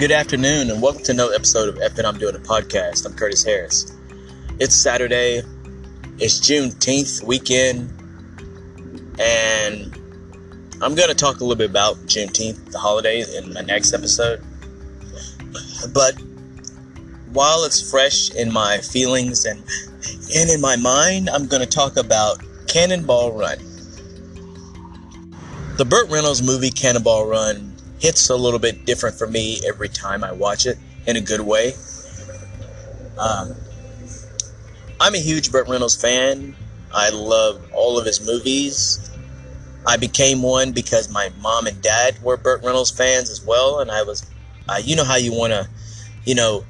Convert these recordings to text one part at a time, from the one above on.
Good afternoon, and welcome to another episode of F and I'm Doing a Podcast. I'm Curtis Harris. It's Saturday, it's Juneteenth weekend, and I'm going to talk a little bit about Juneteenth, the holiday, in my next episode. But while it's fresh in my feelings and, and in my mind, I'm going to talk about Cannonball Run. The Burt Reynolds movie Cannonball Run hits a little bit different for me every time I watch it in a good way. Um, I'm a huge Burt Reynolds fan. I love all of his movies. I became one because my mom and dad were Burt Reynolds fans as well, and I was, uh, you know how you want to, you know,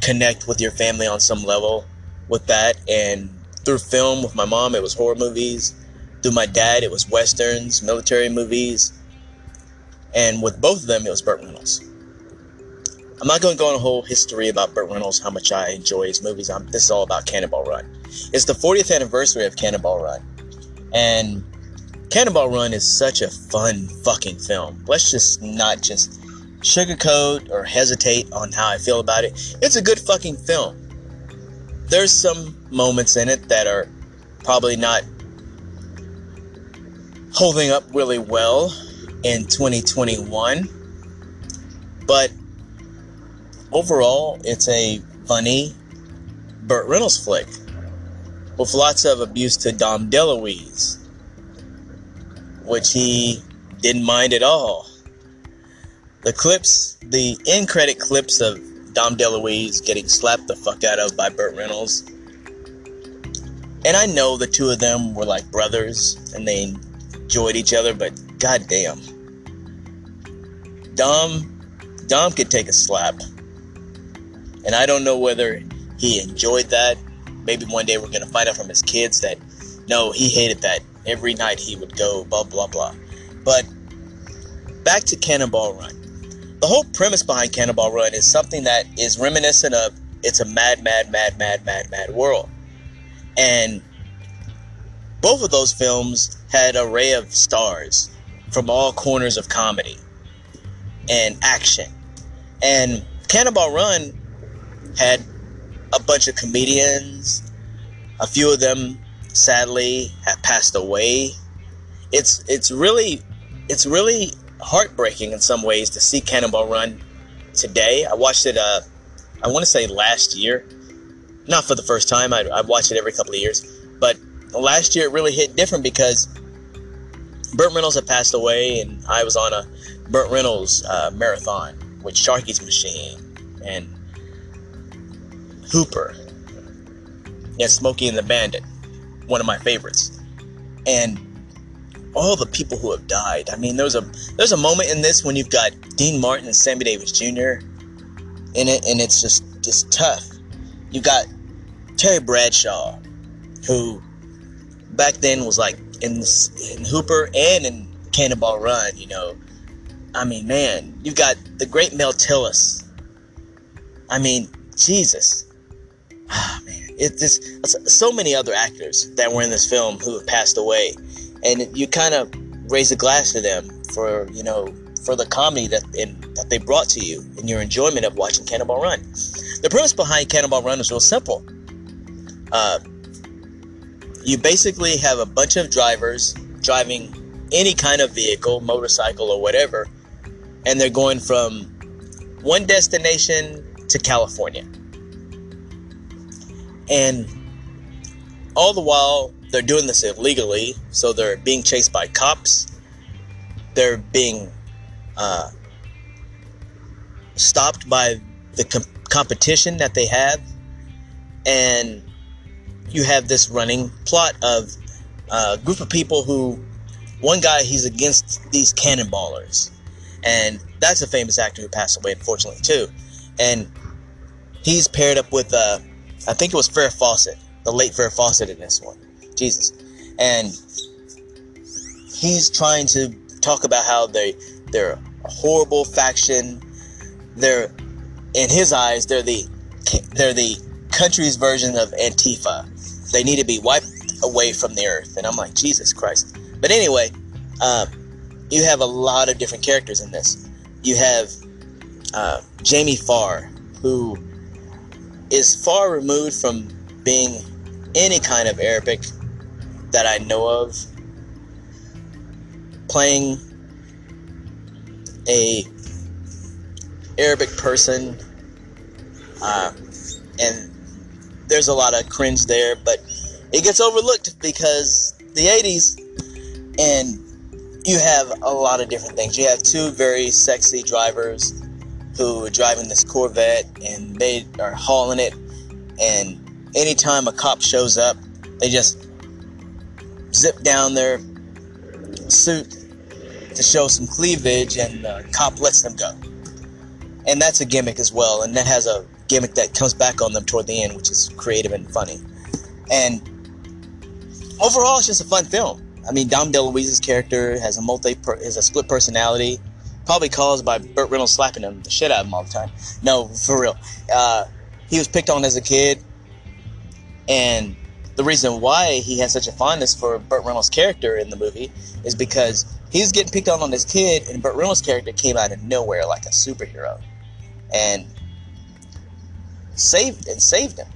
connect with your family on some level with that. And through film with my mom, it was horror movies. Through my dad, it was westerns, military movies. And with both of them, it was Burt Reynolds. I'm not going to go on a whole history about Burt Reynolds, how much I enjoy his movies. I'm, this is all about Cannonball Run. It's the 40th anniversary of Cannonball Run. And Cannonball Run is such a fun fucking film. Let's just not just sugarcoat or hesitate on how I feel about it. It's a good fucking film. There's some moments in it that are probably not holding up really well in 2021. But overall, it's a funny Burt Reynolds flick with lots of abuse to Dom DeLuise, which he didn't mind at all. The clips, the end credit clips of Dom DeLuise getting slapped the fuck out of by Burt Reynolds. And I know the two of them were like brothers and they enjoyed each other, but goddamn. Dom, Dom could take a slap. And I don't know whether he enjoyed that. Maybe one day we're to find out from his kids that no, he hated that. Every night he would go, blah, blah, blah. But back to Cannonball Run. The whole premise behind Cannonball Run is something that is reminiscent of it's a mad, mad, mad, mad, mad, mad world. And both of those films had an array of stars from all corners of comedy and action. And Cannonball Run had a bunch of comedians. A few of them sadly have passed away. It's it's really it's really heartbreaking in some ways to see Cannonball Run today. I watched it uh I want to say last year. Not for the first time. I, I watch it every couple of years. But last year it really hit different because Burt Reynolds had passed away, and I was on a Burt Reynolds uh, marathon with Sharky's Machine and Hooper and Smokey and the Bandit, one of my favorites, and all the people who have died. I mean, there's a there's a moment in this when you've got Dean Martin and Sammy Davis Jr. in it, and it's just just tough. You've got Terry Bradshaw, who back then was like in in Hooper and in Cannonball Run. You know, I mean, man, you've got the great Mel Tillis. I mean, Jesus. Ah, man, it's just so many other actors that were in this film who have passed away, and you kind of raise a glass to them for you know for the comedy that in, that they brought to you and your enjoyment of watching Cannonball Run. The premise behind Cannonball Run is real simple. Uh, you basically have a bunch of drivers driving any kind of vehicle, motorcycle, or whatever, and they're going from one destination to California. And all the while, they're doing this illegally, so they're being chased by cops. They're being uh, stopped by the com- competition that they have, and you have this running plot of a group of people who one guy he's against these cannonballers. And that's a famous actor who passed away unfortunately too. And he's paired up with uh i think it was Farrah Fawcett the late Farrah Fawcett in this one. Jesus. And he's trying to talk about how they they're a horrible faction. They're in his eyes they're the they're the country's version of antifa they need to be wiped away from the earth. And I'm like, Jesus Christ. But anyway, um, you have a lot of different characters in this. You have uh, Jamie Farr, who is far removed from being any kind of Arabic that I know of, playing a Arabic person, uh, and there's a lot of cringe there, but it gets overlooked because the 80s, and you have a lot of different things. You have two very sexy drivers who are driving this Corvette, and they are hauling it, and anytime a cop shows up, they just zip down their suit to show some cleavage, and the cop lets them go. And that's a gimmick as well, and that has a gimmick that comes back on them toward the end, which is creative and funny. And overall, it's just a fun film. I mean, Dom DeLuise's character has a multi has a split personality, probably caused by Burt Reynolds slapping him the shit out of him all the time. No, for real. Uh, he was picked on as a kid, and the reason why he has such a fondness for Burt Reynolds' character in the movie is because he was getting picked on on his kid, and Burt Reynolds' character came out of nowhere like a superhero, and saved and saved him.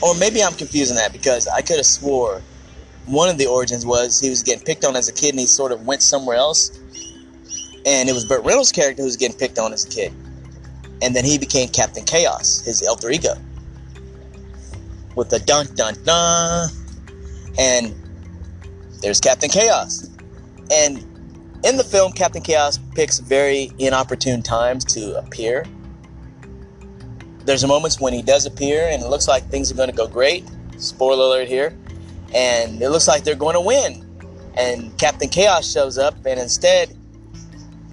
Or maybe I'm confusing that because I could have swore one of the origins was he was getting picked on as a kid and he sort of went somewhere else, and it was Burt Reynolds' character who was getting picked on as a kid, and then he became Captain Chaos, his alter ego with the dun dun dun. And there's Captain Chaos. And in the film, Captain Chaos picks very inopportune times to appear. There's moments when he does appear, and it looks like things are going to go great. Spoiler alert here. And it looks like they're going to win. And Captain Chaos shows up, and instead,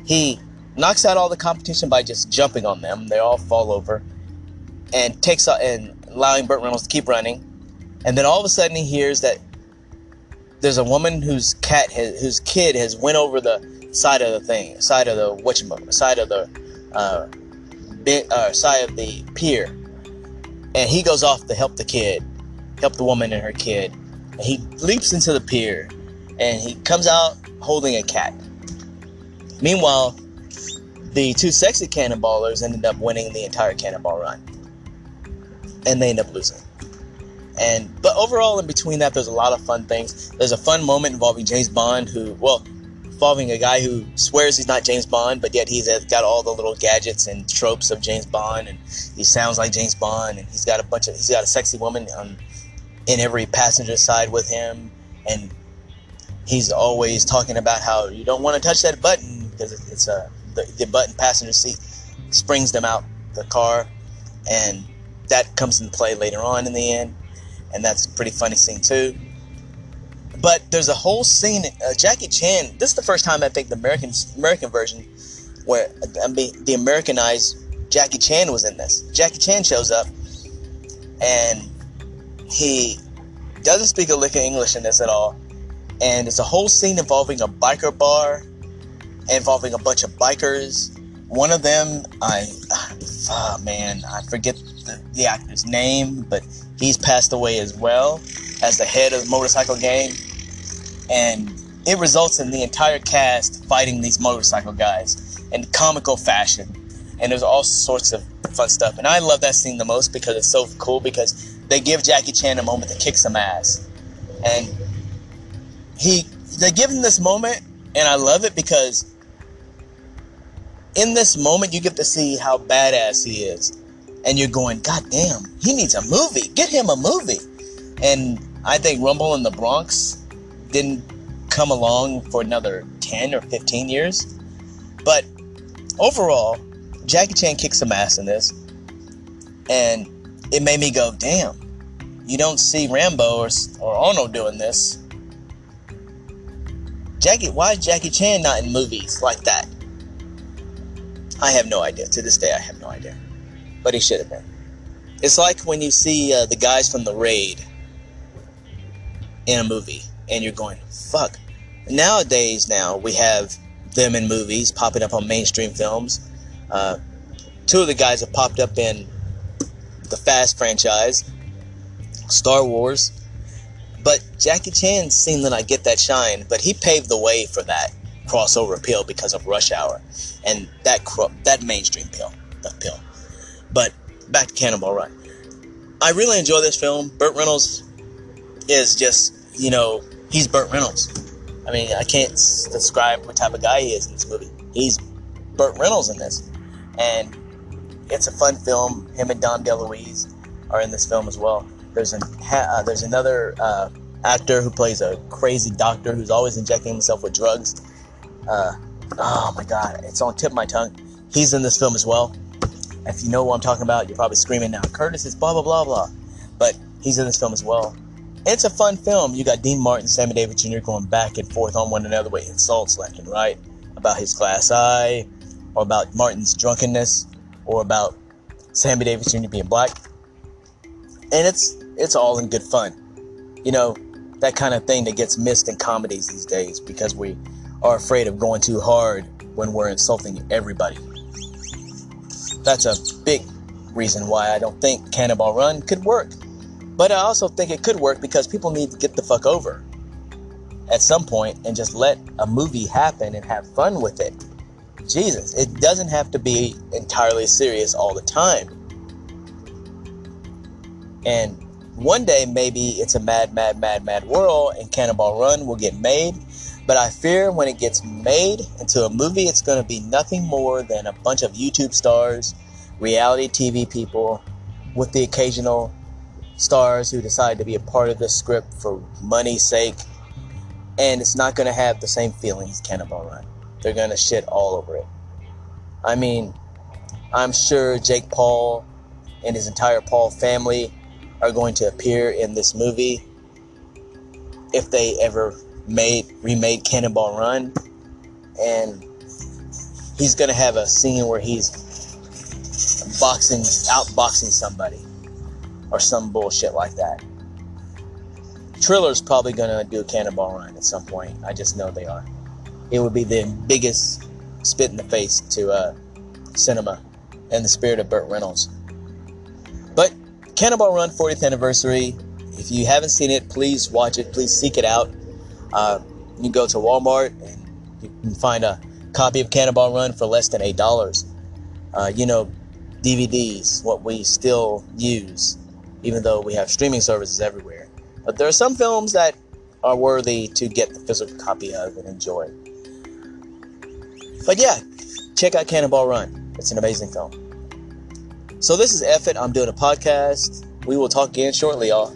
he knocks out all the competition by just jumping on them. They all fall over, and takes out and allowing Burt Reynolds to keep running. And then all of a sudden he hears that there's a woman whose cat has, whose kid has went over the side of the thing, side of the whatchamacallit, side of the uh, bit, uh, side of the pier, and he goes off to help the kid, help the woman and her kid. And he leaps into the pier, and he comes out holding a cat. Meanwhile, the two sexy cannonballers ended up winning the entire cannonball run and they end up losing. And but overall, in between that, there's a lot of fun things. There's a fun moment involving James Bond, who well, involving a guy who swears he's not James Bond, but yet he's uh, got all the little gadgets and tropes of James Bond, and he sounds like James Bond, and he's got a bunch of he's got a sexy woman on in every passenger side with him, and he's always talking about how you don't want to touch that button because it's a the, the button passenger seat springs them out the car, and that comes into play later on in the end, and that's a pretty funny scene too. But there's a whole scene. Uh, Jackie Chan. This is the first time I think the American American version, where I mean the Americanized Jackie Chan was in this. Jackie Chan shows up, and he doesn't speak a lick of English in this at all. And it's a whole scene involving a biker bar, involving a bunch of bikers. One of them, I, oh man, I forget the, the actor's name, but he's passed away as well as the head of the motorcycle gang. And it results in the entire cast fighting these motorcycle guys in comical fashion. And there's all sorts of fun stuff. And I love that scene the most because it's so cool because they give Jackie Chan a moment to kick some ass. And he they give him this moment and I love it because in this moment you get to see how badass he is and you're going, God damn, he needs a movie. Get him a movie. And I think Rumble in the Bronx didn't come along for another 10 or 15 years. But overall, Jackie Chan kicks some ass in this. And it made me go, damn, you don't see Rambo or, or Arnold doing this. Jackie, why is Jackie Chan not in movies like that? I have no idea. To this day, I have no idea but he should have been. It's like when you see uh, the guys from the raid in a movie, and you're going, "Fuck." Nowadays, now we have them in movies popping up on mainstream films. Uh, two of the guys have popped up in the Fast franchise, Star Wars. But Jackie Chan seemed to not get that shine, but he paved the way for that. crossover appeal because of Rush Hour and that cro- that mainstream appeal, appeal. But back to Cannonball Run. I really enjoy this film. Burt Reynolds is just, you know, he's Burt Reynolds. I mean, I can't describe what type of guy he is in this movie. He's Burt Reynolds in this, and it's a fun film. Him and Dom DeLuise are in this film as well. There's an uh, there's another uh, actor who plays a crazy doctor who's always injecting himself with drugs. Uh, oh my god, it's on tip of my tongue. He's in this film as well. If you know what I'm talking about, you're probably screaming now, Curtis is blah blah blah blah. But he's in this film as well. It's a fun film. You got Dean Martin, Sammy Davis Jr. going back and forth on one another with insults left and right about his glass eye, or about Martin's drunkenness, or about Sammy Davis Jr. being black. And it's it's all in good fun. You know, that kind of thing that gets missed in comedies these days because we are afraid of going too hard when we're insulting everybody. That's a big reason why I don't think Cannonball Run could work. But I also think it could work because people need to get the fuck over at some point and just let a movie happen and have fun with it. Jesus, it doesn't have to be entirely serious all the time. And one day, maybe it's a mad, mad, mad, mad world and Cannonball Run will get made. But I fear when it gets made into a movie, it's going to be nothing more than a bunch of YouTube stars, reality TV people, with the occasional stars who decide to be a part of the script for money's sake. And it's not going to have the same feeling as Cannonball Run. They're going to shit all over it. I mean, I'm sure Jake Paul and his entire Paul family are going to appear in this movie if they ever made remade Cannonball Run, and he's gonna have a scene where he's boxing outboxing somebody or some bullshit like that. Triller's probably gonna do a Cannonball Run at some point. I just know they are. It would be the biggest spit in the face to uh, cinema and the spirit of Burt Reynolds. Cannonball Run 40th anniversary. If you haven't seen it, please watch it. Please seek it out. Uh, you can go to Walmart and you can find a copy of Cannonball Run for less than eight dollars. Uh, you know, DVDs, what we still use, even though we have streaming services everywhere. But there are some films that are worthy to get the physical copy of and enjoy. But yeah, check out Cannonball Run. It's an amazing film. So this is Effort. I'm doing a podcast. We will talk again shortly, y'all.